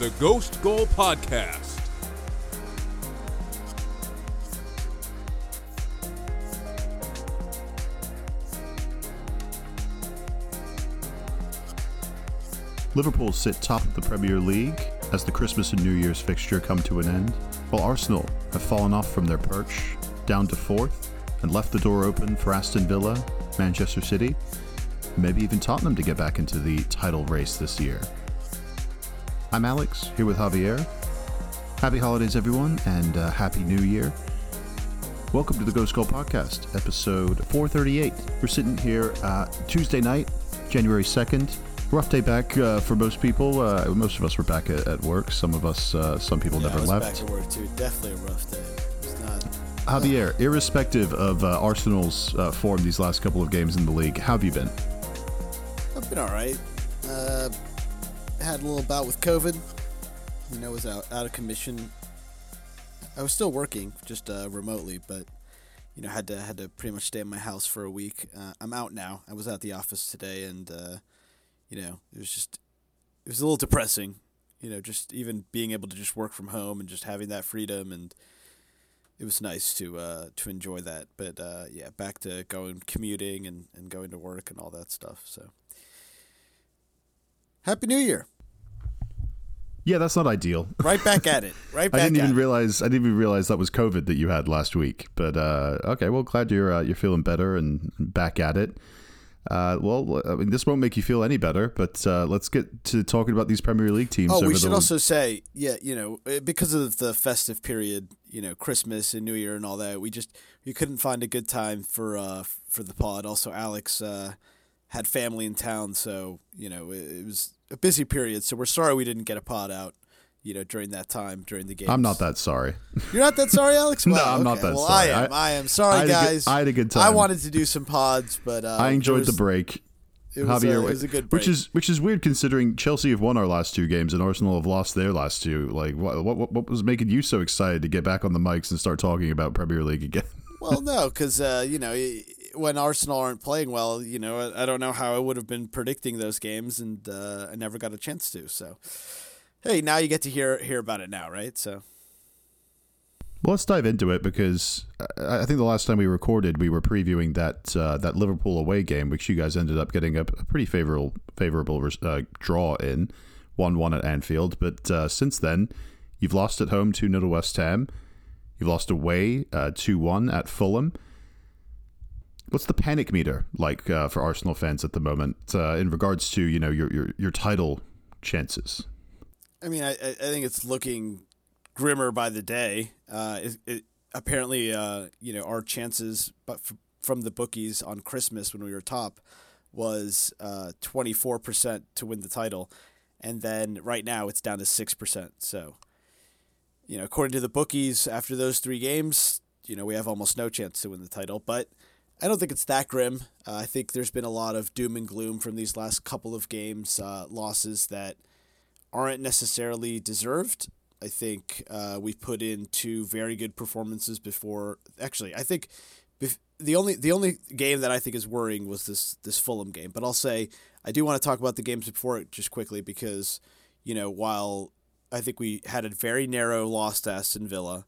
the Ghost Goal Podcast. Liverpool sit top of the Premier League as the Christmas and New Year's fixture come to an end, while Arsenal have fallen off from their perch, down to fourth, and left the door open for Aston Villa, Manchester City, maybe even Tottenham to get back into the title race this year. I'm Alex, here with Javier. Happy holidays, everyone, and uh, Happy New Year. Welcome to the Ghost Goal Podcast, episode 438. We're sitting here uh, Tuesday night, January 2nd. Rough day back uh, for most people. Uh, most of us were back at, at work. Some of us, uh, some people Yeah, never I was left. back at work too. Definitely a rough day. Not. Javier, irrespective of uh, Arsenal's uh, form these last couple of games in the league, how have you been? I've been all right. Had a little bout with COVID. You know, was out out of commission. I was still working, just uh, remotely, but you know, had to had to pretty much stay in my house for a week. Uh, I'm out now. I was at the office today, and uh, you know, it was just it was a little depressing. You know, just even being able to just work from home and just having that freedom and it was nice to uh, to enjoy that. But uh, yeah, back to going commuting and, and going to work and all that stuff. So happy New Year! Yeah, that's not ideal. Right back at it. Right I back didn't at even it. realize I didn't even realize that was COVID that you had last week. But uh, okay, well, glad you're uh, you're feeling better and back at it. Uh, well, I mean, this won't make you feel any better, but uh, let's get to talking about these Premier League teams. Oh, we should also say, yeah, you know, uh, because of the festive period, you know, Christmas and New Year and all that, we just we couldn't find a good time for uh for the pod. Also, Alex uh, had family in town, so you know it, it was a busy period. So we're sorry we didn't get a pod out, you know, during that time during the game. I'm not that sorry. You're not that sorry, Alex. No, I'm not that well, sorry. I am. I- I, am sorry, had a good- guys. I had a good time. I wanted to do some pods, but uh, I enjoyed was- the break. It was, Javier, a, it was a good break. which is which is weird considering Chelsea have won our last two games and Arsenal have lost their last two. Like, what what what was making you so excited to get back on the mics and start talking about Premier League again? Well, no, because uh, you know when Arsenal aren't playing well, you know I, I don't know how I would have been predicting those games, and uh, I never got a chance to. So, hey, now you get to hear hear about it now, right? So, Well, let's dive into it because I think the last time we recorded, we were previewing that uh, that Liverpool away game, which you guys ended up getting a, a pretty favorable favorable uh, draw in, one one at Anfield. But uh, since then, you've lost at home two 0 to West Ham, you've lost away two one at Fulham. What's the panic meter like uh, for Arsenal fans at the moment uh, in regards to you know your your, your title chances? I mean, I, I think it's looking grimmer by the day. Uh, it, it, apparently, uh, you know, our chances, but from the bookies on Christmas when we were top, was twenty four percent to win the title, and then right now it's down to six percent. So, you know, according to the bookies, after those three games, you know, we have almost no chance to win the title. But I don't think it's that grim. Uh, I think there's been a lot of doom and gloom from these last couple of games, uh, losses that aren't necessarily deserved. I think uh, we put in two very good performances before. Actually, I think bef- the only the only game that I think is worrying was this this Fulham game. But I'll say I do want to talk about the games before it just quickly because you know while I think we had a very narrow loss to Aston Villa,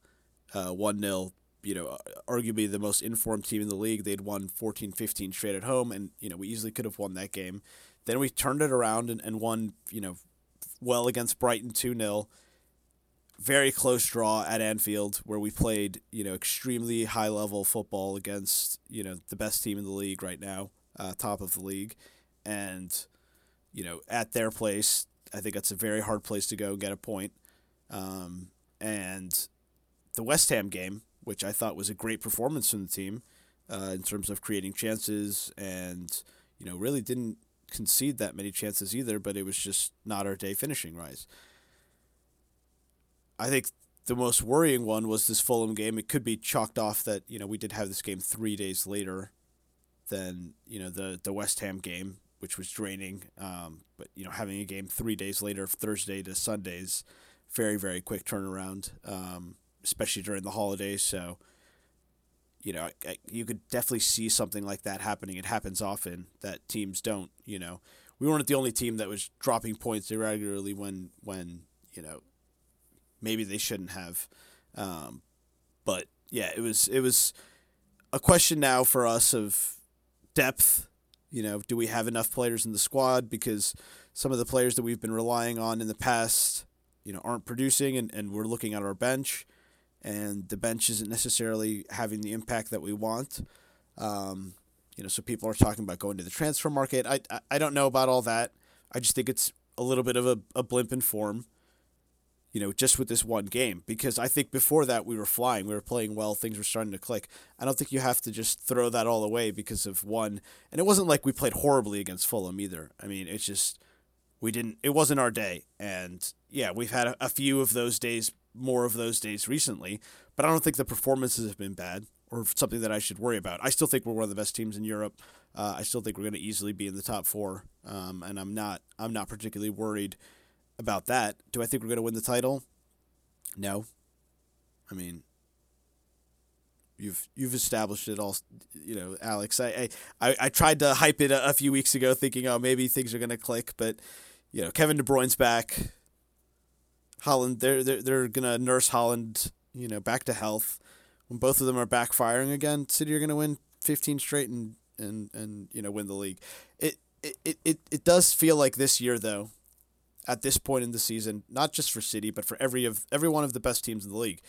uh, one 0 You know, arguably the most informed team in the league. They'd won 14-15 straight at home, and you know we easily could have won that game. Then we turned it around and, and won. You know, well against Brighton 2 0. Very close draw at Anfield where we played, you know, extremely high level football against, you know, the best team in the league right now, uh, top of the league. And, you know, at their place, I think that's a very hard place to go and get a point. Um, and the West Ham game, which I thought was a great performance from the team uh, in terms of creating chances and, you know, really didn't concede that many chances either, but it was just not our day finishing wise. I think the most worrying one was this Fulham game. It could be chalked off that you know we did have this game three days later than you know the the West Ham game, which was draining. Um, but you know having a game three days later, Thursday to Sundays, very very quick turnaround, um, especially during the holidays. So you know, I, I, you could definitely see something like that happening. It happens often that teams don't. You know, we weren't the only team that was dropping points irregularly when when you know, maybe they shouldn't have. Um, but yeah, it was it was a question now for us of depth. You know, do we have enough players in the squad? Because some of the players that we've been relying on in the past, you know, aren't producing, and, and we're looking at our bench, and the bench isn't necessarily having the impact that we want. Um, you know, so people are talking about going to the transfer market. I, I, I don't know about all that. I just think it's a little bit of a, a blimp in form you know, just with this one game. Because I think before that we were flying, we were playing well, things were starting to click. I don't think you have to just throw that all away because of one. And it wasn't like we played horribly against Fulham either. I mean, it's just we didn't. It wasn't our day. And yeah, we've had a, a few of those days, more of those days recently. But I don't think the performances have been bad or something that I should worry about. I still think we're one of the best teams in Europe. Uh, I still think we're going to easily be in the top four, um, and I'm not. I'm not particularly worried about that. Do I think we're going to win the title? No. I mean, you've you've established it all, you know, Alex. I I, I tried to hype it a, a few weeks ago, thinking, oh, maybe things are going to click, but you know, Kevin De Bruyne's back. Haaland, they're they're they're gonna nurse Haaland, you know, back to health. When both of them are back firing again, City are gonna win fifteen straight and and and you know win the league. It it it it does feel like this year though at this point in the season, not just for City, but for every of every one of the best teams in the league.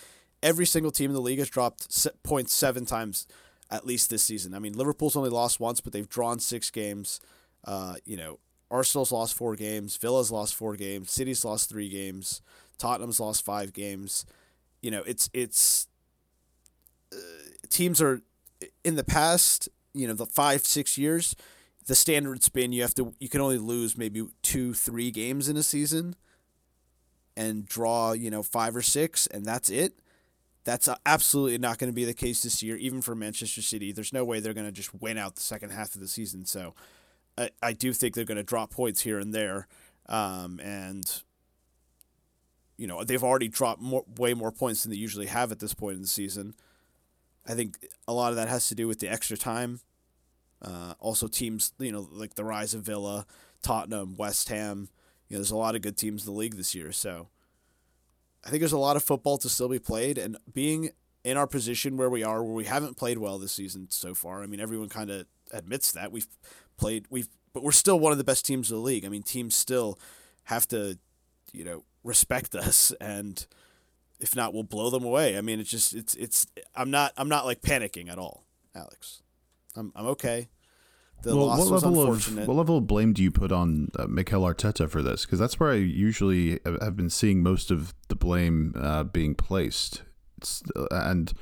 Every single team in the league has dropped points seven times at least this season. I mean, Liverpool's only lost once, but they've drawn six games. Uh, you know, Arsenal's lost four games, Villa's lost four games, City's lost three games, Tottenham's lost five games. You know, it's it's uh, teams are in the past. You know, the five six years the standard's been you have to you can only lose maybe two three games in a season and draw you know five or six and that's it that's absolutely not going to be the case this year even for manchester city there's no way they're going to just win out the second half of the season so i, I do think they're going to drop points here and there um, and you know they've already dropped more, way more points than they usually have at this point in the season i think a lot of that has to do with the extra time uh, also, teams you know like the rise of Villa, Tottenham, West Ham. You know, there's a lot of good teams in the league this year. So I think there's a lot of football to still be played, and being in our position where we are, where we haven't played well this season so far. I mean, everyone kind of admits that we've played we've, but we're still one of the best teams in the league. I mean, teams still have to, you know, respect us and if not we'll blow them away. I mean, it's just it's it's I'm not I'm not like panicking at all, Alex. I'm I'm okay. The well, loss what was level unfortunate. Of, what level of blame do you put on uh, Mikel Arteta for this? Because that's where I usually have been seeing most of the blame uh, being placed. It's, uh, and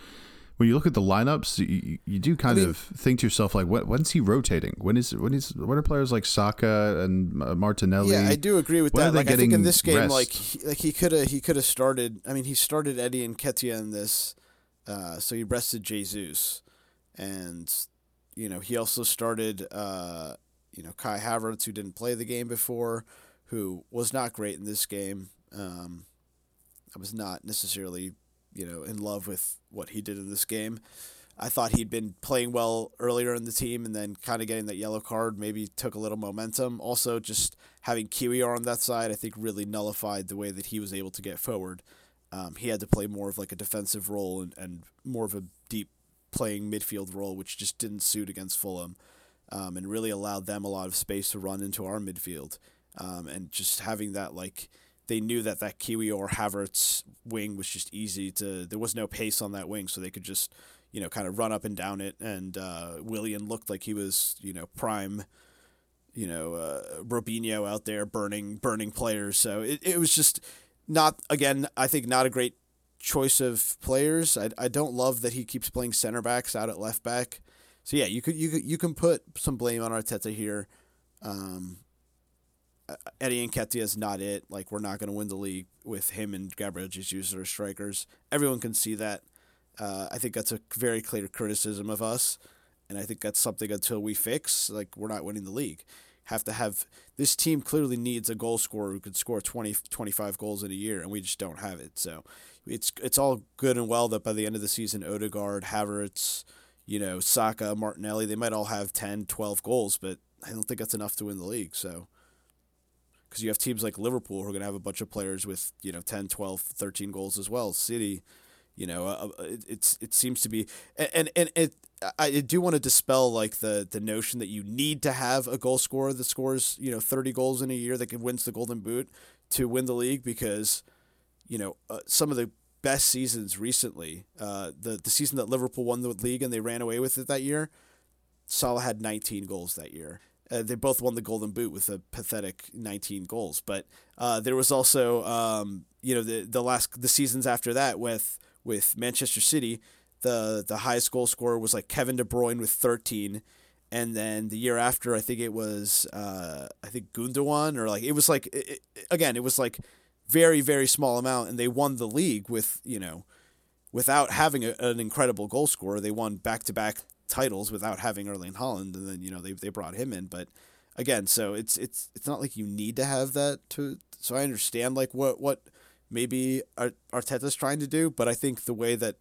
when you look at the lineups, you, you do kind I mean, of think to yourself like, when, when's he rotating? When is when is when are players like Saka and uh, Martinelli? Yeah, I do agree with that. Like, I think in this game, rest? like he, like he could have he could have started. I mean, he started Eddie Nketiah in this, uh, so he rested Jesus, and you know, he also started, uh, you know, Kai Havertz, who didn't play the game before, who was not great in this game. Um, I was not necessarily, you know, in love with what he did in this game. I thought he'd been playing well earlier in the team, and then kind of getting that yellow card maybe took a little momentum. Also, just having Kiwior on that side, I think really nullified the way that he was able to get forward. Um, he had to play more of like a defensive role and, and more of a deep playing midfield role, which just didn't suit against Fulham, um, and really allowed them a lot of space to run into our midfield, um, and just having that like they knew that that Kiwior Havertz wing was just easy to. There was no pace on that wing, so they could just you know kind of run up and down it. And uh, Willian looked like he was you know prime. You know, uh, Robinho out there burning burning players. So it, it was just not again. I think not a great choice of players. I, I don't love that he keeps playing center backs out at left back. So yeah, you could you could, you can put some blame on Arteta here. Um, Eddie Nketiah is not it. Like we're not going to win the league with him and Gabriel Jesus as strikers. Everyone can see that. Uh, I think that's a very clear criticism of us, and I think that's something until we fix, like we're not winning the league. Have to have this team clearly needs a goal scorer who could score 20, 25 goals in a year, and we just don't have it. So it's it's all good and well that by the end of the season, Odegaard, Havertz, you know, Saka, Martinelli, they might all have 10, 12 goals, but I don't think that's enough to win the league. So, because you have teams like Liverpool who are going to have a bunch of players with you know 10, 12, 13 goals as well. City, you know, uh, uh it, it's it seems to be and and, it. I do want to dispel like the the notion that you need to have a goal scorer that scores you know thirty goals in a year that can wins the Golden Boot to win the league because you know uh, some of the best seasons recently, uh, the the season that Liverpool won the league and they ran away with it that year, Salah had 19 goals that year. Uh, they both won the Golden Boot with a pathetic 19 goals. But uh, there was also, um, you know, the the last the seasons after that with with Manchester City, the the highest goal scorer was like Kevin De Bruyne with 13, and then the year after I think it was uh, I think Gundogan or like it was like it, it, again it was like very very small amount, and they won the league with you know without having a, an incredible goal scorer. They won back to back titles without having Erling Haaland, and then you know they they brought him in. But again, so it's it's it's not like you need to have that to. So I understand like what what maybe Arteta's trying to do, but I think the way that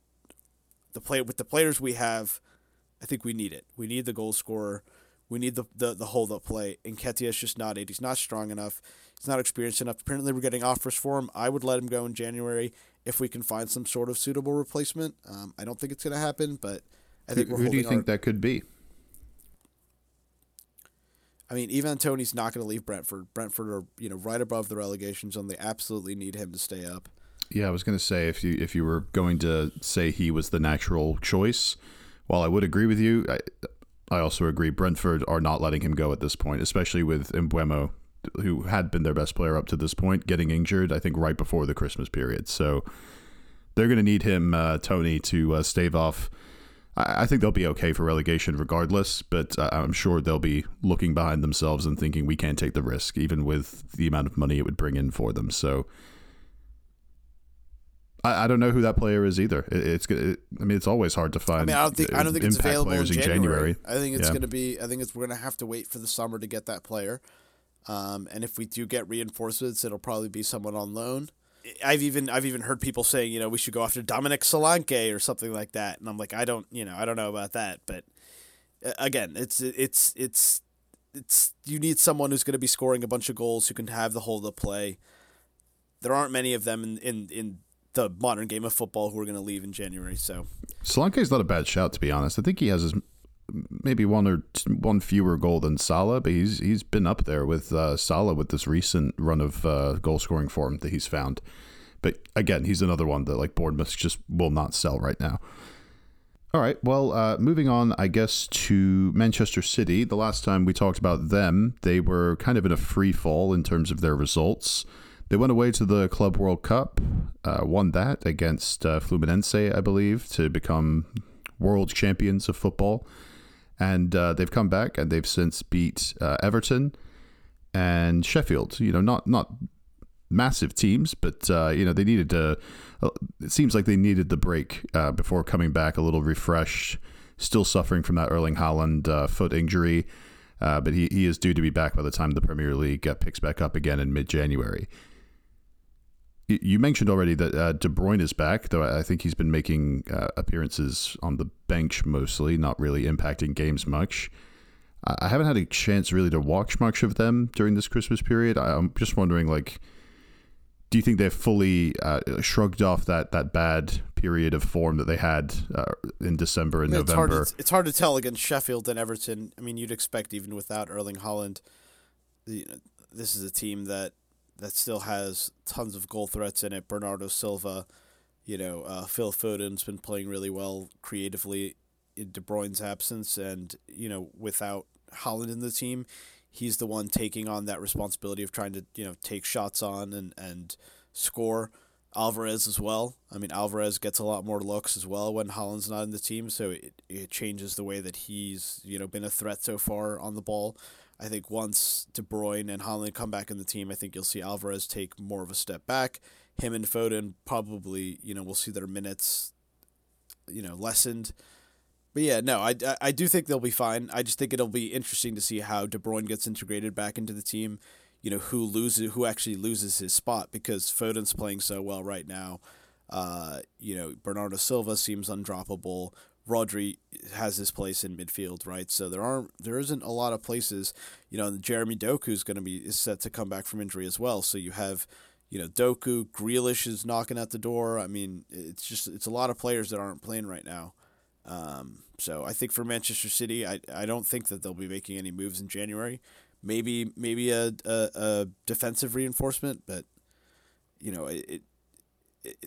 the play with the players we have, I think we need it. We need the goal scorer. We need the the, the hold up play. And is just not it. He's not strong enough. He's not experienced enough. Apparently, we're getting offers for him. I would let him go in January if we can find some sort of suitable replacement. Um, I don't think it's going to happen, but who, who do you think our, that could be? I mean, Ivan Toney's not going to leave Brentford. Brentford are you know right above the relegation zone. They absolutely need him to stay up. Yeah, I was going to say if you if you were going to say he was the natural choice, while I would agree with you, I, I also agree Brentford are not letting him go at this point, especially with Mbeumo, who had been their best player up to this point, getting injured. I think right before the Christmas period, so they're going to need him, uh, Toney, to uh, stave off I, think they'll be okay for relegation regardless, but I'm sure they'll be looking behind themselves and thinking we can't take the risk, even with the amount of money it would bring in for them. So I, I don't know who that player is either. It, it's it, I mean, it's always hard to find. I mean, I don't think I don't think it's available in January. January. I think it's yeah. going to be. I think it's we're going to have to wait for the summer to get that player. Um, and if we do get reinforcements, it'll probably be someone on loan. I've even I've even heard people saying you know we should go after Dominic Solanke or something like that, and I'm like I don't you know I don't know about that, but uh, again it's it's it's it's you need someone who's going to be scoring a bunch of goals who can have the hold of the play. There aren't many of them in in, in the modern game of football who are going to leave in January. So Solanke is not a bad shout to be honest. I think he has his maybe one or one fewer goal than Salah, but he's he's been up there with uh, Salah with this recent run of uh, goal scoring form that he's found. But again, he's another one that like Bournemouth just will not sell right now. All right, well, uh, moving on, I guess to Manchester City. The last time we talked about them, they were kind of in a free fall in terms of their results. They went away to the Club World Cup, uh, won that against uh, Fluminense, I believe, to become world champions of football and uh, they've come back and they've since beat uh, Everton and Sheffield. You know, not not massive teams, but uh, you know they needed to. Uh, it seems like they needed the break uh, before coming back a little refreshed. Still suffering from that Erling Haaland uh, foot injury, but he, he is due to be back by the time the Premier League picks back up again in mid January. You mentioned already that uh, De Bruyne is back, though I think he's been making uh, appearances on the bench mostly, not really impacting games much. I haven't had a chance really to watch much of them during this Christmas period. I'm just wondering, like, do you think they've fully uh, shrugged off that, that bad period of form that they had uh, in December and I mean, November? It's hard, to, it's hard, to, tell against Sheffield and Everton. I mean, you'd expect even without Erling Haaland, know, this is a team that that still has tons of goal threats in it. Bernardo Silva, you know, uh, Phil Foden's been playing really well creatively in De Bruyne's absence, and you know, without Haaland in the team, he's the one taking on that responsibility of trying to you know take shots on and and score. Alvarez as well. I mean, Alvarez gets a lot more looks as well when Haaland's not in the team, so it, it changes the way that he's you know been a threat so far on the ball. I think once De Bruyne and Haaland come back in the team, I think you'll see Alvarez take more of a step back. Him and Foden probably, you know, we'll see their minutes, you know, lessened. But yeah, no, I, I do think they'll be fine. I just think it'll be interesting to see how De Bruyne gets integrated back into the team. You know, who loses, who actually loses his spot because Foden's playing so well right now. Uh, you know, Bernardo Silva seems undroppable. Rodri has his place in midfield, right? So there aren't there isn't a lot of places, you know. Jeremy Doku is going to be is set to come back from injury as well. So you have, you know, Doku, Grealish is knocking at the door. I mean, it's just it's a lot of players that aren't playing right now. Um, so I think for Manchester City, I, I don't think that they'll be making any moves in January. Maybe maybe a a, a defensive reinforcement, but you know it, it,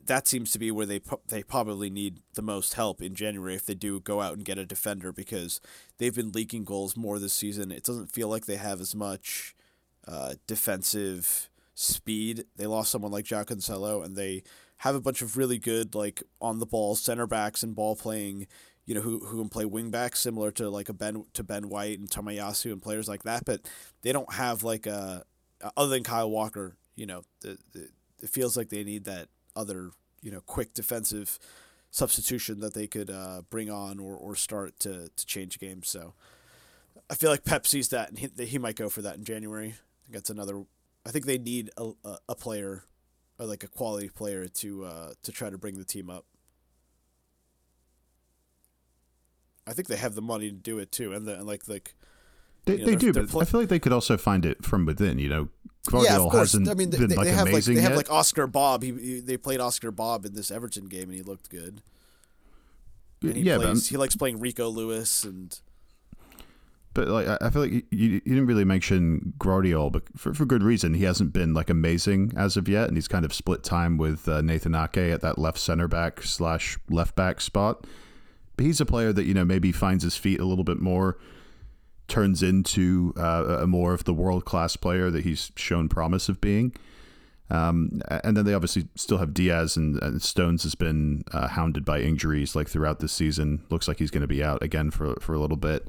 that seems to be where they they probably need the most help in January if they do go out and get a defender because they've been leaking goals more this season. It doesn't feel like they have as much uh, defensive speed. They lost someone like Jack Cancelo, and they have a bunch of really good like on the ball center backs and ball playing you know, who who can play wing back similar to like a Ben to Ben White and Tomiyasu and players like that, but they don't have like a other than Kyle Walker, you know, the, the, it feels like they need that other, you know, quick defensive substitution that they could uh, bring on or, or start to, to change games. So I feel like Pep sees that and he, he might go for that in January. I think that's another. I think they need a, a, a player, or like a quality player to uh, to try to bring the team up. I think they have the money to do it too, and the and like like. They, you know, they do, but pl- I feel like they could also find it from within. You know, yeah, of course. I mean, they, they, like they have like they have like Oscar Bobb. He, he they played Oscar Bobb in this Everton game, and he looked good. And he yeah, but, plays, he likes playing Rico Lewis, and but like I- I feel like you, you didn't really mention Gvardiol, but for, for good reason. He hasn't been like amazing as of yet, and he's kind of split time with uh, Nathan Ake at that left center back slash left back spot. But he's a player that you know maybe finds his feet a little bit more, turns into uh, a more of the world class player that he's shown promise of being. Um, and then they obviously still have Dias and, and Stones has been uh, hounded by injuries like throughout this season. Looks like he's going to be out again for for a little bit.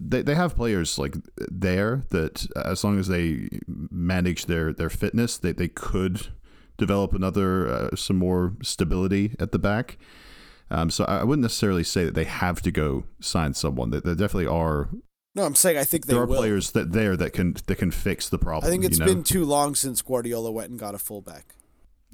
They, they have players like there that as long as they manage their, their fitness, they, they could develop another uh, some more stability at the back. Um, so I wouldn't necessarily say that they have to go sign someone. There definitely are no, I'm saying I think they there are will. players that there that can that can fix the problem. I think it's you know? been too long since Guardiola went and got a fullback.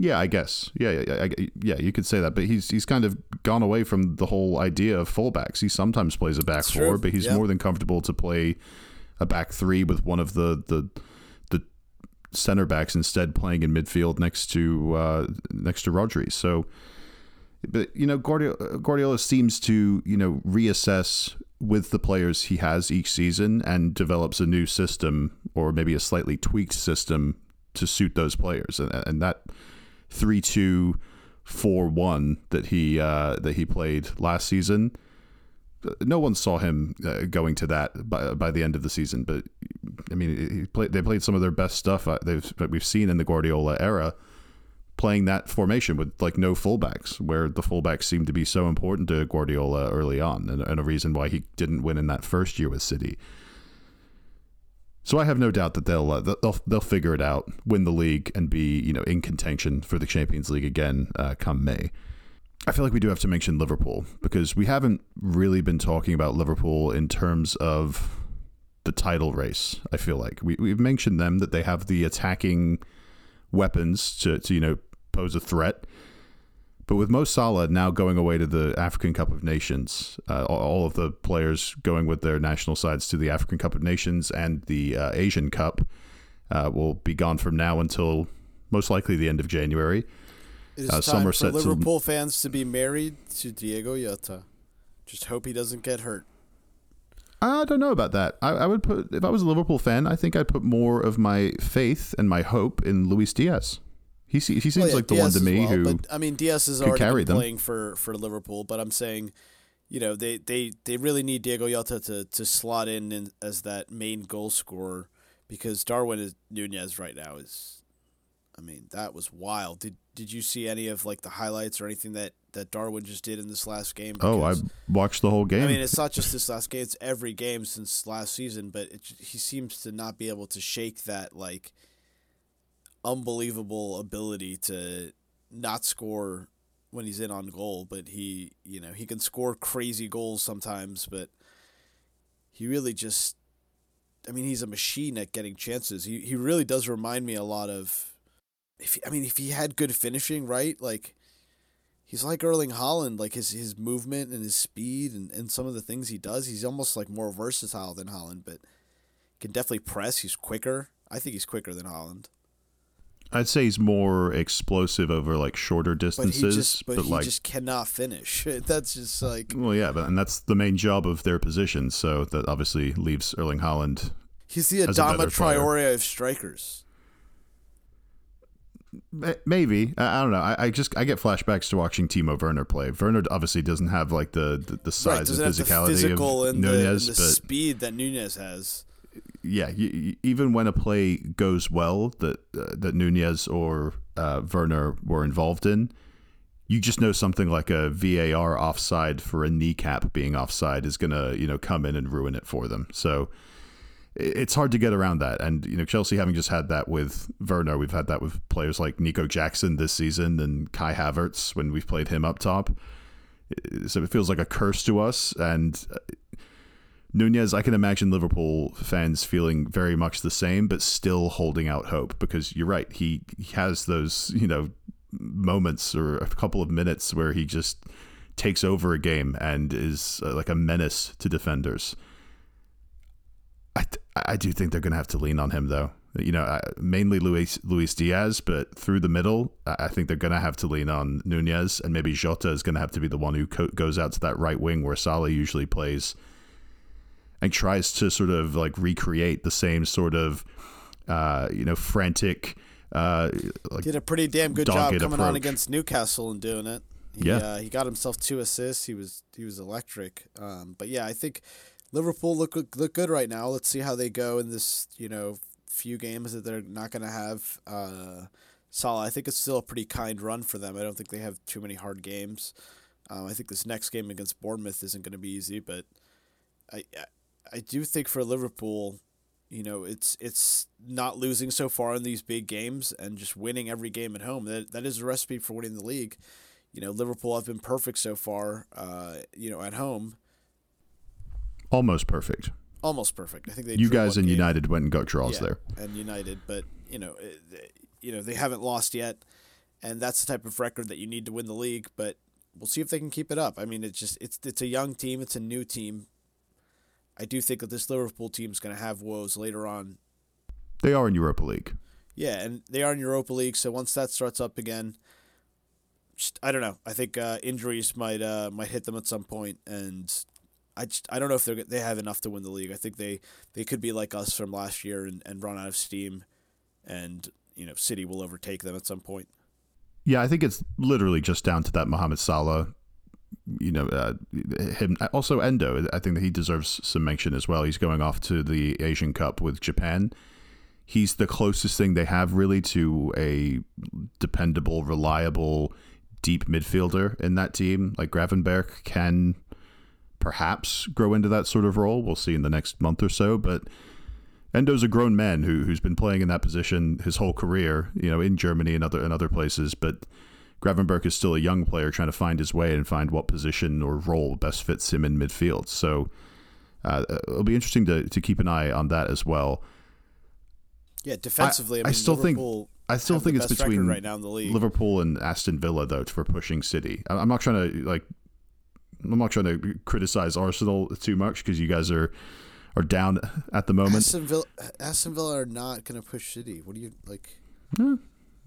Yeah, I guess. Yeah, yeah, yeah, yeah. You could say that, but he's he's kind of gone away from the whole idea of fullbacks. He sometimes plays a back That's four, true. but he's Yeah. more than comfortable to play a back three with one of the the the center backs instead playing in midfield next to uh, next to Rodri. So, but you know, Guardiola, Guardiola seems to you know reassess with the players he has each season and develops a new system or maybe a slightly tweaked system to suit those players, and, and that three two four one that he uh, that he played last season. No one saw him uh, going to that by, by the end of the season, but I mean, played. They played some of their best stuff uh, they've that we've seen in the Guardiola era, playing that formation with like no fullbacks, where the fullbacks seemed to be so important to Guardiola early on, and, and a reason why he didn't win in that first year with City. So I have no doubt that they'll uh, they'll they'll figure it out, win the league, and be you know in contention for the Champions League again uh, come May. I feel like we do have to mention Liverpool because we haven't really been talking about Liverpool in terms of the title race. I feel like we we've mentioned them that they have the attacking weapons to, to you know pose a threat. But with Mo Salah now going away to the African Cup of Nations, uh, all- of the players going with their national sides to the African Cup of Nations and the uh, Asian Cup uh, will be gone from now until most likely the end of January. It is Uh, time for set to- Liverpool fans to be married to Diego Jota. Just hope he doesn't get hurt. I don't know about that. I, I would put if I was a Liverpool fan, I think I'd put more of my faith and my hope in Luis Diaz. He he seems Well, yeah, like the Diaz one to me well, who But I mean, Diaz is already carry playing for, for Liverpool, but I'm saying, you know, they, they, they really need Diego Jota to, to slot in, in as that main goal scorer because Darwin is, Nunez right now is, I mean, that was wild. Did did you see any of like the highlights or anything that, that Darwin just did in this last game? oh I watched the whole game. I mean, it's not just this last game; it's every game since last season. But it, he seems to not be able to shake that like unbelievable ability to not score when he's in on goal. But he, you know, he can score crazy goals sometimes. But he really just, I mean, he's a machine at getting chances. He he really does remind me a lot of. If he, I mean, if he had good finishing, right, like he's like Erling Haaland, like his his movement and his speed and, and some of the things he does. He's almost like more versatile than Haaland, but can definitely press. He's quicker. I think he's quicker than Haaland. I'd say he's more explosive over like shorter But he distances, just but, but, he like just cannot finish. That's just like well, yeah, but and that's the main job of their position. So that obviously leaves Erling Haaland. he's the Adama. Traore of strikers. Maybe I I don't know. I, I just I get flashbacks to watching Timo Werner play. Werner obviously doesn't have like the the, the size doesn't and have the physicality physical of and the, Nunez, and the but speed that Nunez has. Yeah, y y- even when a play goes well that uh, that Nunez or uh, Werner were involved in, you just know something like a VAR offside for a kneecap being offside is gonna you know come in and ruin it for them. So it's hard to get around that. And you know Chelsea having just had that with Werner, we've had that with players like Nico Jackson this season and Kai Havertz when we've played him up top. So it feels like a curse to us and. uh, Nunez, I can imagine Liverpool fans feeling very much the same, but still holding out hope because you're right. He, he has those, you know, moments or a couple of minutes where he just takes over a game and is uh, like a menace to defenders. I, I do think they're going to have to lean on him though. You know, I- mainly Luis Luis Diaz, but through the middle, I I think they're going to have to lean on Nunez, and maybe Jota is going to have to be the one who co- goes out to that right wing where Salah usually plays and tries to sort of like recreate the same sort of uh, you know frantic uh, like Did a pretty damn good job coming on against Newcastle and doing it. He, Yeah. uh, he got himself two assists. He was he was electric. Um, but yeah, I think Liverpool look look good right now. Let's see how they go in this you know few games that they're not going to have. Uh, Salah, I think it's still a pretty kind run for them. I don't think they have too many hard games. Um, I think this next game against Bournemouth isn't going to be easy, but I, I do think for Liverpool, you know, it's it's not losing so far in these big games and just winning every game at home. That that is a recipe for winning the league. You know, Liverpool have been perfect so far. Uh, you know, at home, almost perfect. almost perfect. I think they. You guys and game. United went and got draws Yeah, there. and United, but you know, they- you know they haven't lost yet, and that's the type of record that you need to win the league. But we'll see if they can keep it up. I mean, it's just it's it's a young team, it's a new team. I do think that this Liverpool team is going to have woes later on. They are in Europa League. Yeah, and they are in Europa League, so once that starts up again, just, I don't know. I think uh, injuries might uh, might hit them at some point, and I just I don't know if they they have enough to win the league. I think they, they could be like us from last year and, and run out of steam, and you know City will overtake them at some point. Yeah, I think it's literally just down to that Mohamed Salah. You know, uh, him also Endo. I think that he deserves some mention as well. He's going off to the Asian Cup with Japan. He's the closest thing they have really to a dependable, reliable, deep midfielder in that team. Like Gravenberch can perhaps grow into that sort of role. We'll see in the next month or so, but Endo's a grown man who who's been playing in that position his whole career, you know, in Germany and other and other places. But Gravenberch is still a young player trying to find his way and find what position or role best fits him in midfield. So uh, it'll be interesting to to keep an eye on that as well. Yeah, defensively, I, I mean, still think- I still think it's between right now in the league. Liverpool and Aston Villa though for pushing City. I- I'm not trying to like I'm not trying to criticize Arsenal too much because you guys are are down at the moment. Aston Villa, Aston Villa are not going to push City. What do you like? they're,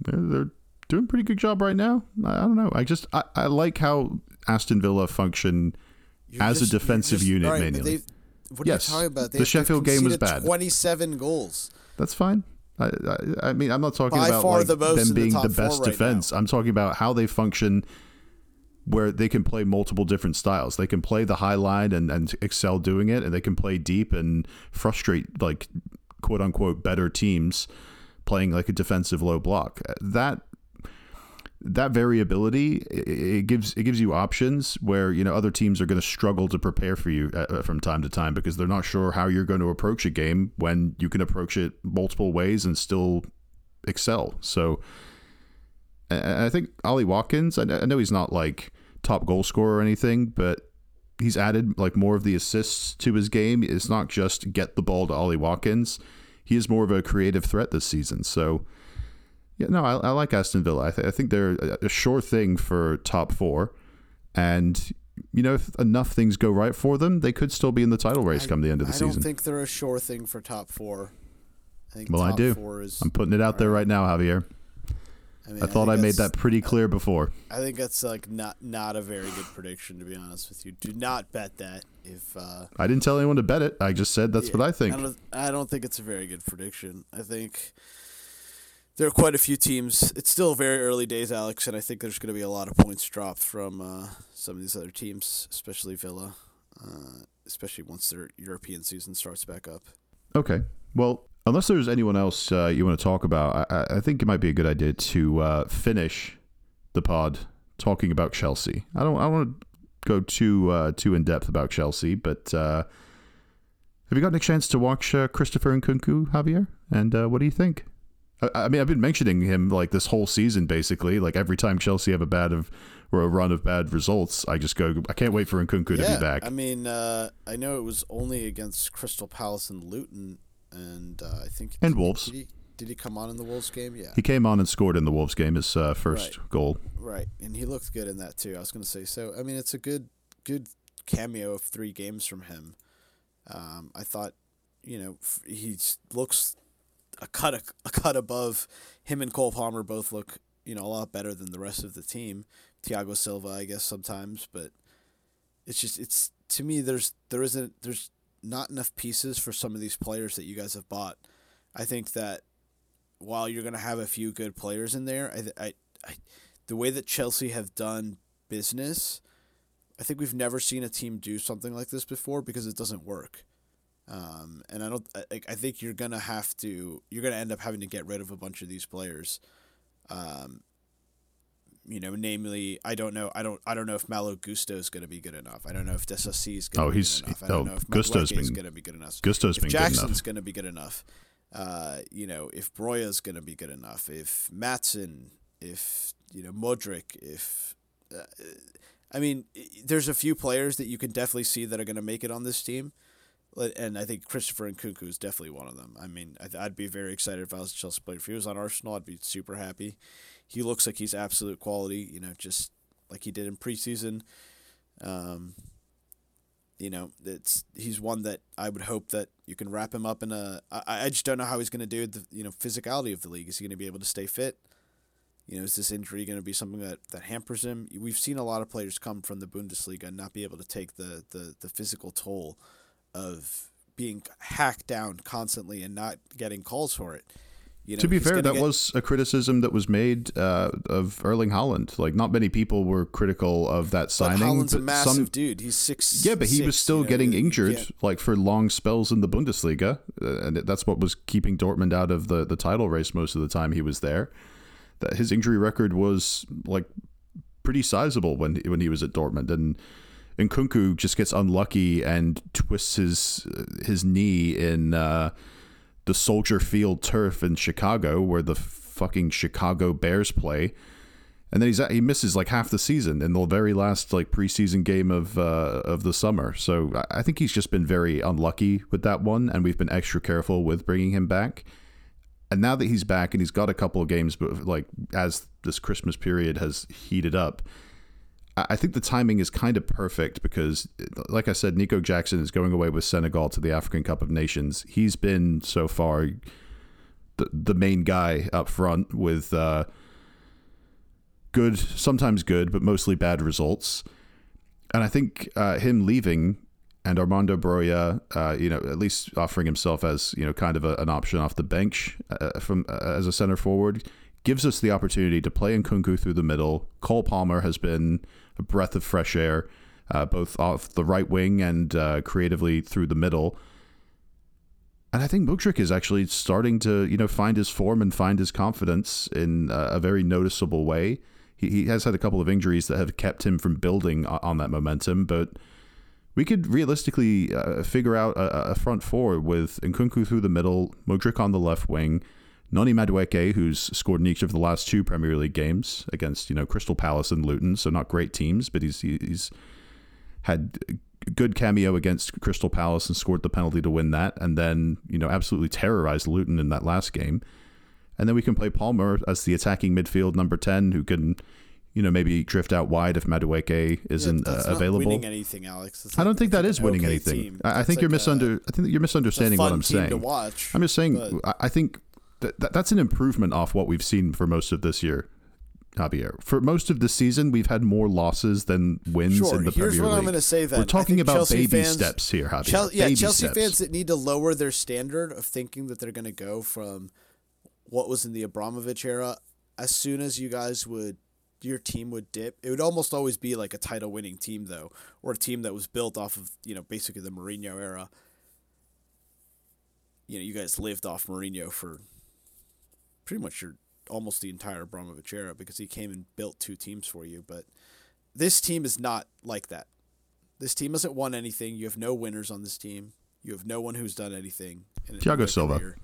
they're doing a pretty good job right now. I, I don't know. I just I, I like how Aston Villa function You're as just- a defensive just- unit right, mainly. What Yes, are you talking about? the They've- Sheffield game was bad. Twenty-seven goals. That's fine. I, I, I mean, I'm not talking By about like, the them in the being the best right defense. I'm talking about how they function, where they can play multiple different styles. They can play the high line and, and excel doing it, and they can play deep and frustrate like quote unquote better teams playing like a defensive low block. That that variability it, gives it gives you options where you know other teams are going to struggle to prepare for you uh, from time to time because they're not sure how you're going to approach a game when you can approach it multiple ways and still excel. So I think Ollie Watkins, I I know he's not like top goal scorer or anything, but he's added like more of the assists to his game. It's not just get the ball to Ollie Watkins. He is more of a creative threat this season. So Yeah, no, I, I like Aston Villa. I, th- I think they're a, sure thing for top four, and you know, if enough things go right for them, they could still be in the title race I- come the end of the I season. I don't think they're a sure thing for top four. I think Well, I do. Four is, I'm putting it out there right now, Javier. I, mean, I thought I made that pretty clear before. I think that's like not not a very good prediction to be honest with you. Do not bet that. If uh, I didn't tell anyone to bet it. I just said that's yeah, what I think. I don't, I don't think it's a very good prediction. I think there are quite a few teams. It's still very early days, Alex, and I think there's going to be a lot of points dropped from uh, some of these other teams, especially Villa, uh, especially once their European season starts back up. Okay. Well, unless there's anyone else uh, you want to talk about, I, I- think it might be a good idea to uh, finish the pod talking about Chelsea. I don't. I don't want to go too uh, too in depth about Chelsea, but uh, have you gotten a chance to watch Christopher Nkunku, Javier? And what do you think? I, I mean, I've been mentioning him like this whole season, basically. Like every time Chelsea have a bad of or a run of bad results, I just go. I can't wait for Nkunku to be back. I mean, uh, I know it was only against Crystal Palace and Luton, and uh, I think And Wolves. Did he, did he come on in the Wolves game? Yeah, he came on and scored in the Wolves game, his uh, first Right. goal. right, and he looked good in that too. I was going to say so. I mean, it's a good good cameo of three games from him. Um, I thought, you know, he looks a cut a, a cut above him and Cole Palmer both look you know a lot better than the rest of the team. Thiago Silva, I guess sometimes, but it's just it's to me there's there isn't there's not enough pieces for some of these players that you guys have bought. I think that while you're going to have a few good players in there, I, I, I the way that Chelsea have done business, I think we've never seen a team do something like this before because it doesn't work. Um, and I don't. I, I think you're gonna have to. You're gonna end up having to get rid of a bunch of these players. Um, you know, namely, I don't know. I don't. I don't know if Malo Gusto is going to be good enough. I don't know if Disasi is going to Oh, be he's- good enough. I oh, don't know if Gusto's been- going to be good enough. Gusto's if been Jackson's to be good enough. Uh, you know, if Broja's going to be good enough. If Maatsen, if you know Mudryk, if uh, I mean, there's a few players that you can definitely see that are going to make it on this team. And I think Christopher Nkunku is definitely one of them. I mean, I'd, I'd be very excited if I was a Chelsea player. If he was on Arsenal, I'd be super happy. He looks like he's absolute quality, you know, just like he did in preseason. Um, you know, it's he's one that I would hope that you can wrap him up in a. I, I just don't know how he's going to do. The you know physicality of the league. Is he going to be able to stay fit? You know, is this injury going to be something that, that hampers him? We've seen a lot of players come from the Bundesliga and not be able to take the, the, the physical toll of being hacked down constantly and not getting calls for it. You know, to be fair, that get- was a criticism that was made uh, of Erling Haaland. Like, not many people were critical of that But signing. Haaland's a massive some, dude. He's six. yeah, but he was still you know, getting injured, can't- like for long spells in the Bundesliga, uh, and that's what was keeping Dortmund out of the the title race most of the time he was there. That his injury record was like pretty sizable when when he was at Dortmund, and and Nkunku just gets unlucky and twists his his knee in uh, the Soldier Field turf in Chicago, where the fucking Chicago Bears play. And then he's he misses like half the season in the very last like preseason game of uh, of the summer. So I- I think he's just been very unlucky with that one, and we've been extra careful with bringing him back. And now that he's back and he's got a couple of games, but like as this Christmas period has heated up, I think the timing is kind of perfect because, like I said, Nico Jackson is going away with Senegal to the African Cup of Nations. He's been so far the the main guy up front with uh, good, sometimes good, but mostly bad results. And I think uh, him leaving and Armando Broja, uh, you know, at least offering himself as you know, kind of a, an option off the bench uh, from uh, as a center forward, gives us the opportunity to play Nkunku through the middle. Cole Palmer has been a breath of fresh air, uh, both off the right wing and uh, creatively through the middle. And I think Mudryk is actually starting to, you know, find his form and find his confidence in uh, a very noticeable way. He, he has had a couple of injuries that have kept him from building on that momentum, but we could realistically uh, figure out a, a front four with Nkunku through the middle, Mudryk on the left wing, Noni Madueke, who's scored in each of the last two Premier League games against, you know, Crystal Palace and Luton, so not great teams, but he's he's had a good cameo against Crystal Palace and scored the penalty to win that, and then you know absolutely terrorized Luton in that last game. and then we can play Palmer as the attacking midfield number ten, who can, you know, maybe drift out wide if Madueke isn't yeah, uh, available. winning anything, Alex. I don't think that is winning okay anything. I, I think you're like misunder. I think you're misunderstanding what I'm saying. Watch, I'm just saying. I think that, that that's an improvement off what we've seen for most of this year. Javier. For most of the season, we've had more losses than wins sure. in the Here's Premier what League. I'm going to say. Then we're talking about Chelsea baby fans, steps here, Javier. Chelsea, yeah, baby Chelsea steps. fans that need to lower their standard of thinking that they're going to go from what was in the Abramovich era. As soon as you guys would, your team would dip. It would almost always be like a title-winning team, though, or a team that was built off of you know basically the Mourinho era. You know, you guys lived off Mourinho for pretty much your almost the entire Abramovich era because he came and built two teams for you. But this team is not like that. This team hasn't won anything. You have no winners on this team. You have no one who's done anything. Thiago Silva. Career.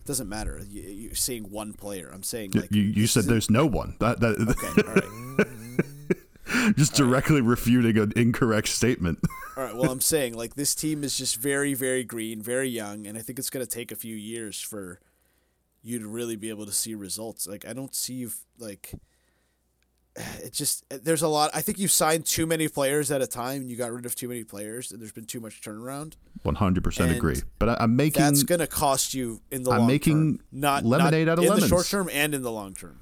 It doesn't matter. You, are seeing one player. I'm saying like you. You said there's no one. That that. Okay. All right. just all directly right. refuting an incorrect statement. all right. Well, I'm saying like this team is just very, very green, very young, and I think it's going to take a few years for you to really be able to see results. Like I don't see you like it just there's a lot. I think you signed too many players at a time. and You got rid of too many players, and there's been too much turnaround. One hundred percent agree. But I, am making that's going to cost you in the. I'm long making term. not lemonade not out of in lemons. the short term and in the long term.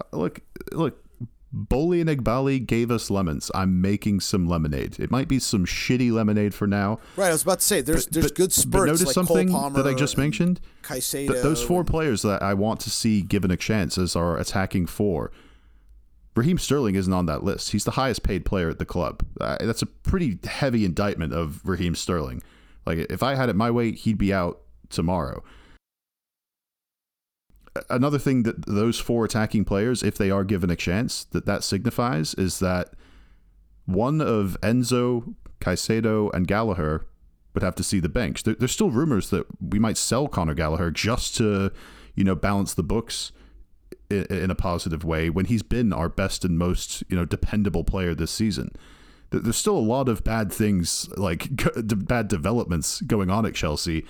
Uh, look, look. Boehly and Eghbali gave us lemons. I'm making some lemonade. It might be some shitty lemonade for now. Right, I was about to say there's but, there's but, good spurts. But notice like something that I just mentioned. Caicedo. Th- those four players that I want to see given a chance as our attacking four. Raheem Sterling isn't on that list. He's the highest paid player at the club. Uh, that's a pretty heavy indictment of Raheem Sterling. Like if I had it my way, he'd be out tomorrow another thing that those four attacking players, if they are given a chance, that that signifies is that one of Enzo, Caicedo, and Gallagher would have to see the bench. There, there's still rumors that we might sell Conor Gallagher just to, you know, balance the books in, in a positive way when he's been our best and most, you know, dependable player this season. There's still a lot of bad things, like bad developments going on at Chelsea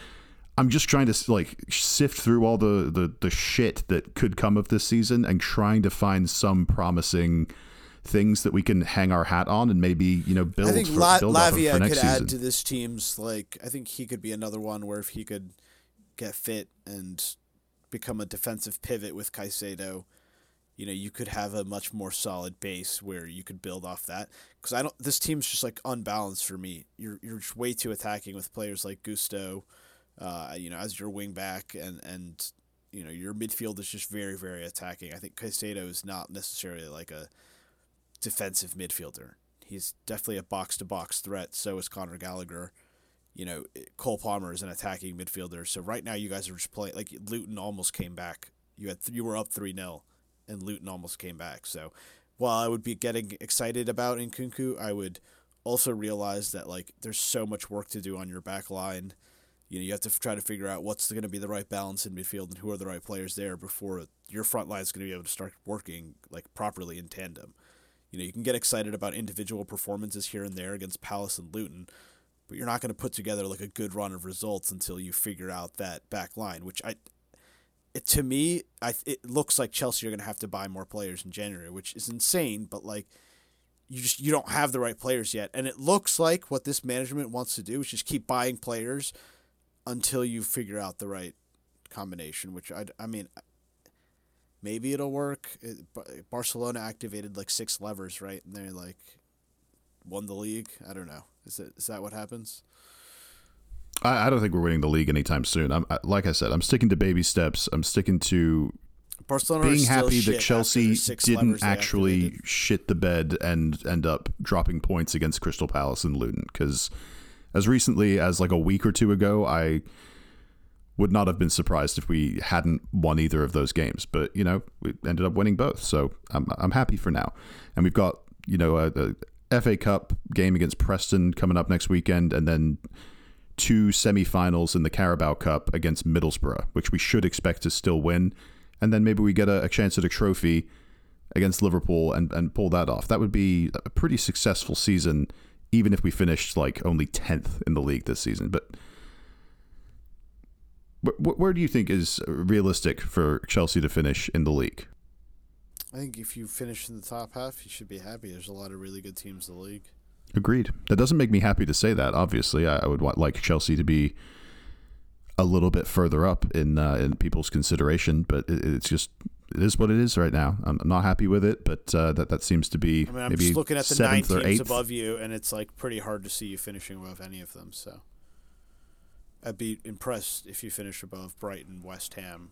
I'm just trying to like sift through all the, the the shit that could come of this season and trying to find some promising things that we can hang our hat on and maybe you know build. I think for, La- build Lavia could season. add to this team's like. I think he could be another one where if he could get fit and become a defensive pivot with Caicedo, you know, you could have a much more solid base where you could build off that. Because I don't. This team's just like unbalanced for me. You're you're just way too attacking with players like Gusto uh, you know, as your wing back and and you know your midfield is just very very attacking. I think Caicedo is not necessarily like a defensive midfielder. He's definitely a box to box threat. So is Conor Gallagher. You know, Cole Palmer is an attacking midfielder. So right now you guys are just playing like Luton almost came back. You had you were up three 0 and Luton almost came back. So while I would be getting excited about Nkunku, I would also realize that like there's so much work to do on your back line you know you have to try to figure out what's going to be the right balance in midfield and who are the right players there before your front line is going to be able to start working like properly in tandem. You know, you can get excited about individual performances here and there against Palace and Luton, but you're not going to put together like a good run of results until you figure out that back line, which I it, to me, I it looks like Chelsea are going to have to buy more players in January, which is insane, but like you just you don't have the right players yet. And it looks like what this management wants to do is just keep buying players until you figure out the right combination, which I, I mean, maybe it'll work. It, Barcelona activated like six levers, right? And they're like won the league. I don't know. Is it is that what happens? I, I don't think we're winning the league anytime soon. I'm I, like I said, I'm sticking to baby steps. I'm sticking to Barcelona being happy that Chelsea didn't actually shit the bed and end up dropping points against Crystal Palace and Luton because as recently as like a week or two ago, I would not have been surprised if we hadn't won either of those games. But you know, we ended up winning both, so I'm I'm happy for now. And we've got you know a, a FA Cup game against Preston coming up next weekend, and then two semi-finals in the Carabao Cup against Middlesbrough, which we should expect to still win. And then maybe we get a, a chance at a trophy against Liverpool and, and pull that off. That would be a pretty successful season even if we finished like only 10th in the league this season. But where, where do you think is realistic for Chelsea to finish in the league? I think if you finish in the top half, you should be happy. There's a lot of really good teams in the league. Agreed. That doesn't make me happy to say that. Obviously, I, would want like Chelsea to be a little bit further up in uh, in people's consideration, but it, it's just it is what it is right now. I'm, I'm not happy with it, but uh, that that seems to be I mean, I'm maybe just looking at the nine teams eighth. above you, and it's like pretty hard to see you finishing above any of them. So I'd be impressed if you finish above Brighton, West Ham,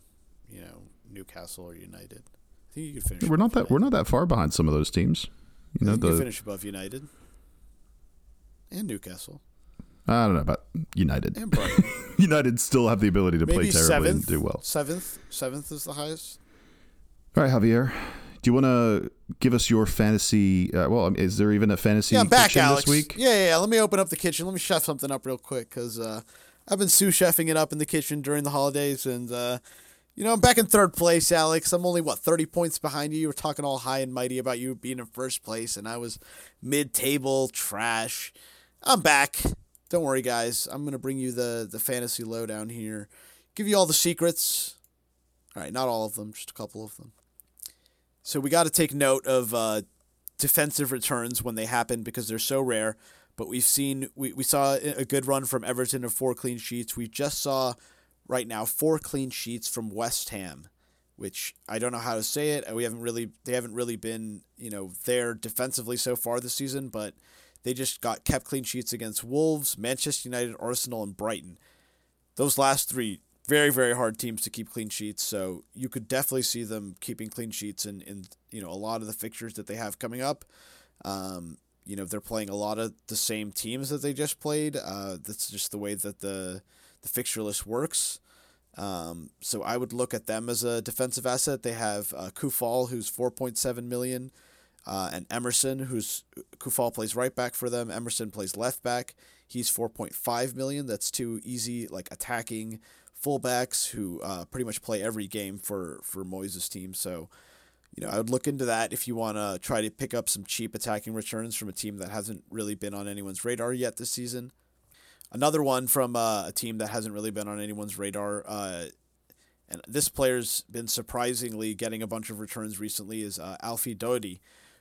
you know, Newcastle or United. I think you could finish. We're not that we're not that far behind some of those teams. You I know think you finish above United and Newcastle I don't know about United. and Brighton. United still have the ability to play Maybe terribly and seventh. do well. Seventh, seventh is the highest. All right, Javier. Do you want to give us your fantasy? Uh, well, is there even a fantasy Yeah, I'm back, kitchen Alex. this week? Yeah, yeah, yeah. Let me open up the kitchen. Let me chef something up real quick because uh, I've been sous chefing it up in the kitchen during the holidays, and uh, you know I'm back in third place, Alex. I'm only what 30 points behind you. You were talking all high and mighty about you being in first place, and I was mid-table trash. I'm back. Don't worry, guys. I'm gonna bring you the the fantasy lowdown here. Give you all the secrets. All right, not all of them, just a couple of them. So we got to take note of uh, defensive returns when they happen because they're so rare. But we've seen we, we saw a good run from Everton of four clean sheets. We just saw right now four clean sheets from West Ham, which I don't know how to say it. We haven't really they haven't really been you know there defensively so far this season, but they just got kept clean sheets against Wolves, Manchester United, Arsenal, and Brighton. Those last three very very hard teams to keep clean sheets. So you could definitely see them keeping clean sheets in in you know a lot of the fixtures that they have coming up. Um, you know they're playing a lot of the same teams that they just played. Uh, that's just the way that the the fixture list works. Um, so I would look at them as a defensive asset. They have uh, Coufal, who's four point seven million, uh, and Emerson, who's Coufal plays right back for them. Emerson plays left back. He's four point five million. That's two easy like attacking fullbacks who uh, pretty much play every game for for Moyes' team. So, you know, I would look into that if you want to try to pick up some cheap attacking returns from a team that hasn't really been on anyone's radar yet this season. Another one from uh, a team that hasn't really been on anyone's radar, uh, and this player's been surprisingly getting a bunch of returns recently, is uh, Alfie Doughty,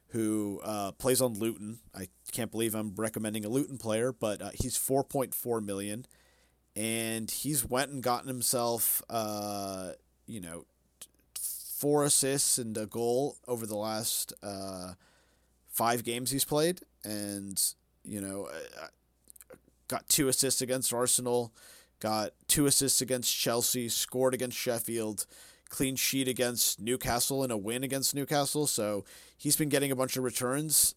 who uh, plays on Luton. I can't believe I'm recommending a Luton player, but uh, he's 4.4 million and he's went and gotten himself, uh, you know, four assists and a goal over the last uh, five games he's played, and you know, got two assists against Arsenal, got two assists against Chelsea, scored against Sheffield, clean sheet against Newcastle, and a win against Newcastle. So he's been getting a bunch of returns.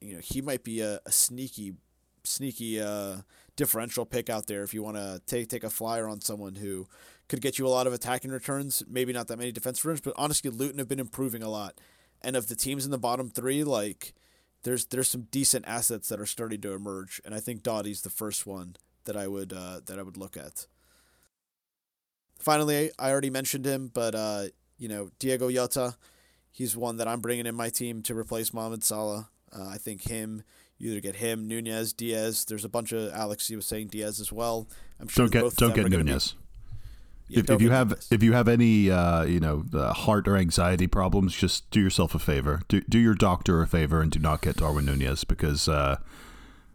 You know, he might be a, a sneaky, sneaky. Uh, differential pick out there if you want to take take a flyer on someone who could get you a lot of attacking returns, maybe not that many defensive returns, but honestly Luton have been improving a lot. And of the teams in the bottom 3, like there's there's some decent assets that are starting to emerge, and I think Doughty's the first one that I would uh, that I would look at. Finally, I already mentioned him, but uh, you know, Diego Jota, he's one that I'm bringing in my team to replace Mohamed Salah. Uh, I think him you either get him, Nunez, Diaz. There's a bunch of Alex. He was saying Diaz as well. I'm sure Don't get both don't get gonna be- Nunez. Yeah, if, don't if you have Nunez. if you have any uh, you know uh, heart or anxiety problems, just do yourself a favor. Do do your doctor a favor and do not get Darwin Nunez because uh,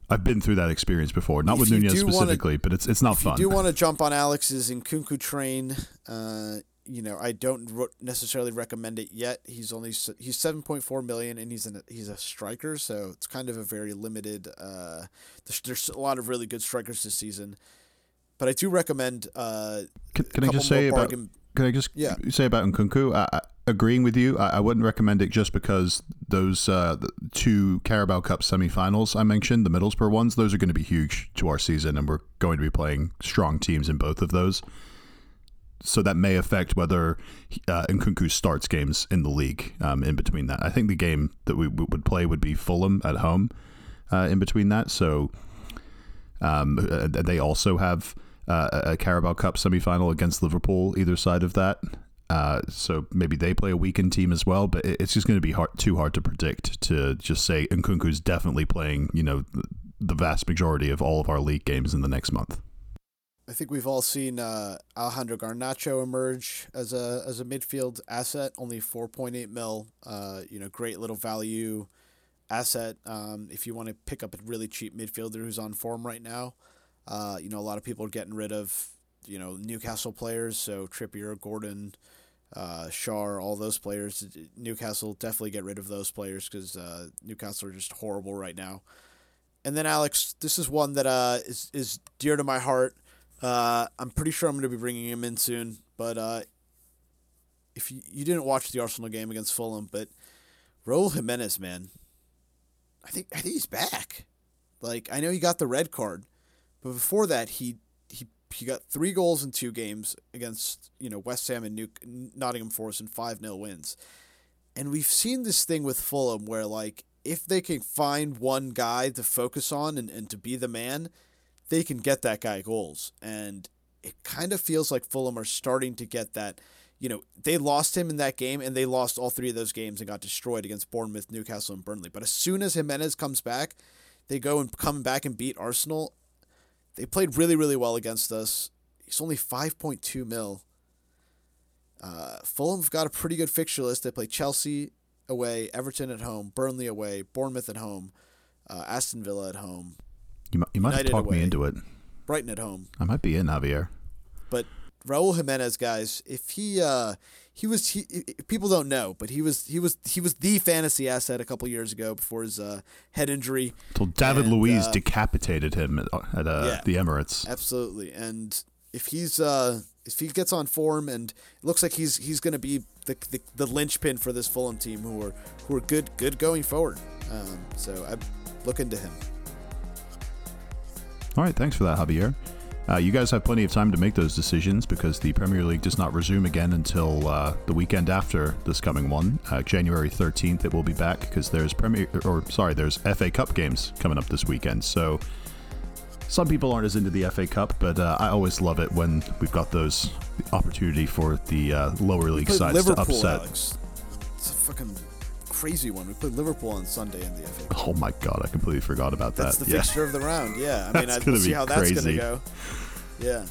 I've been through that experience before. Not If with Nunez do wanna- specifically, but it's it's not if fun. you do want to jump on Alex's Nkunku train, uh, you know I don't necessarily recommend it yet. He's only he's seven point four million, and he's an, he's a striker, so it's kind of a very limited. Uh, there's, there's a lot of really good strikers this season, but I do recommend. Uh, can, can I just say about can I just Yeah. say about Nkunku? I, I, agreeing with you, I, I wouldn't recommend it just because those uh, the two Carabao Cup semifinals I mentioned, the Middlesbrough ones, those are going to be huge to our season, and we're going to be playing strong teams in both of those. So that may affect whether uh, Nkunku starts games in the league um, in between that. I think the game that we, we would play would be Fulham at home uh, in between that. So um, uh, they also have uh, a Carabao Cup semifinal against Liverpool either side of that. Uh, so maybe they play a weakened team as well, but it's just going to be hard, too hard to predict to just say Nkunku's definitely playing, you know, the vast majority of all of our league games in the next month. I think we've all seen uh, Alejandro Garnacho emerge as a as a midfield asset, only four point eight mil. Uh, you know, great little value asset. Um, if you want to pick up a really cheap midfielder who's on form right now, uh, you know, a lot of people are getting rid of you know Newcastle players, so Trippier, Gordon, uh, Schär, all those players. Newcastle definitely get rid of those players because uh, Newcastle are just horrible right now. And then Alex, this is one that uh, is is dear to my heart. Uh, I'm pretty sure I'm going to be bringing him in soon, but uh, if you, you didn't watch the Arsenal game against Fulham, but Raul Jimenez, man, I think I think he's back. Like I know he got the red card, but before that he he he got three goals in two games against you know West Ham and New, Nottingham Forest and five 0 wins, and we've seen this thing with Fulham where like if they can find one guy to focus on and, and to be the man, they can get that guy goals. And it kind of feels like Fulham are starting to get that. You know, they lost him in that game and they lost all three of those games and got destroyed against Bournemouth, Newcastle, and Burnley. But as soon as Jimenez comes back, they go and come back and beat Arsenal. They played really, really well against us. He's only 5.2 mil. Uh, Fulham's got a pretty good fixture list. They play Chelsea away, Everton at home, Burnley away, Bournemouth at home, uh, Aston Villa at home, you might, you might have talked me into it. Brighton at home. I might be in Javier. But Raul Jimenez, guys, if he uh, he was he, people don't know, but he was he was he was the fantasy asset a couple years ago before his uh, head injury. Until David and, Luiz uh, decapitated him at, at uh, yeah, the Emirates. Absolutely, and if he's uh, if he gets on form and it looks like he's he's going to be the, the, the linchpin for this Fulham team who are who are good good going forward. Um, so I look into him. All right, thanks for that, Javier. Uh, you guys have plenty of time to make those decisions because the Premier League does not resume again until uh, the weekend after this coming one, uh, January 13th. It will be back because there's Premier or sorry, there's FA Cup games coming up this weekend. So some people aren't as into the FA Cup, but uh, I always love it when we've got those opportunity for the uh, lower league sides Liverpool, to upset. Alex. It's a fucking crazy one. We played Liverpool on Sunday in the FA Cup. Oh my god, I completely forgot about that. That's the yeah. fixture of the round. Yeah, I mean, I, we'll see how crazy. that's gonna go. Yeah,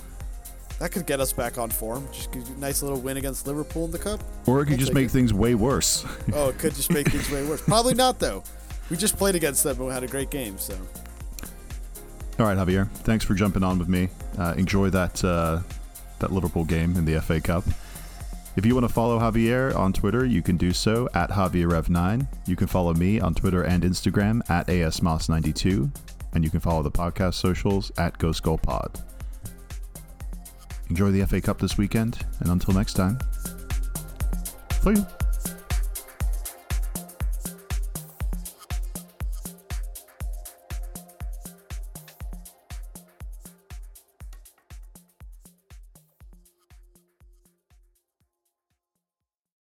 that could get us back on form. Just a nice little win against Liverpool in the cup. Or it could I'll just make it. things way worse. oh, it could just make things way worse. Probably not though. We just played against them and we had a great game. So. All right, Javier. Thanks for jumping on with me. Uh, enjoy that uh, that Liverpool game in the FA Cup. If you want to follow Javier on Twitter, you can do so at JavierRev9. You can follow me on Twitter and Instagram at ASMoss92. And you can follow the podcast socials at Ghost Goal Pod. Enjoy the FA Cup this weekend, and until next time, see you.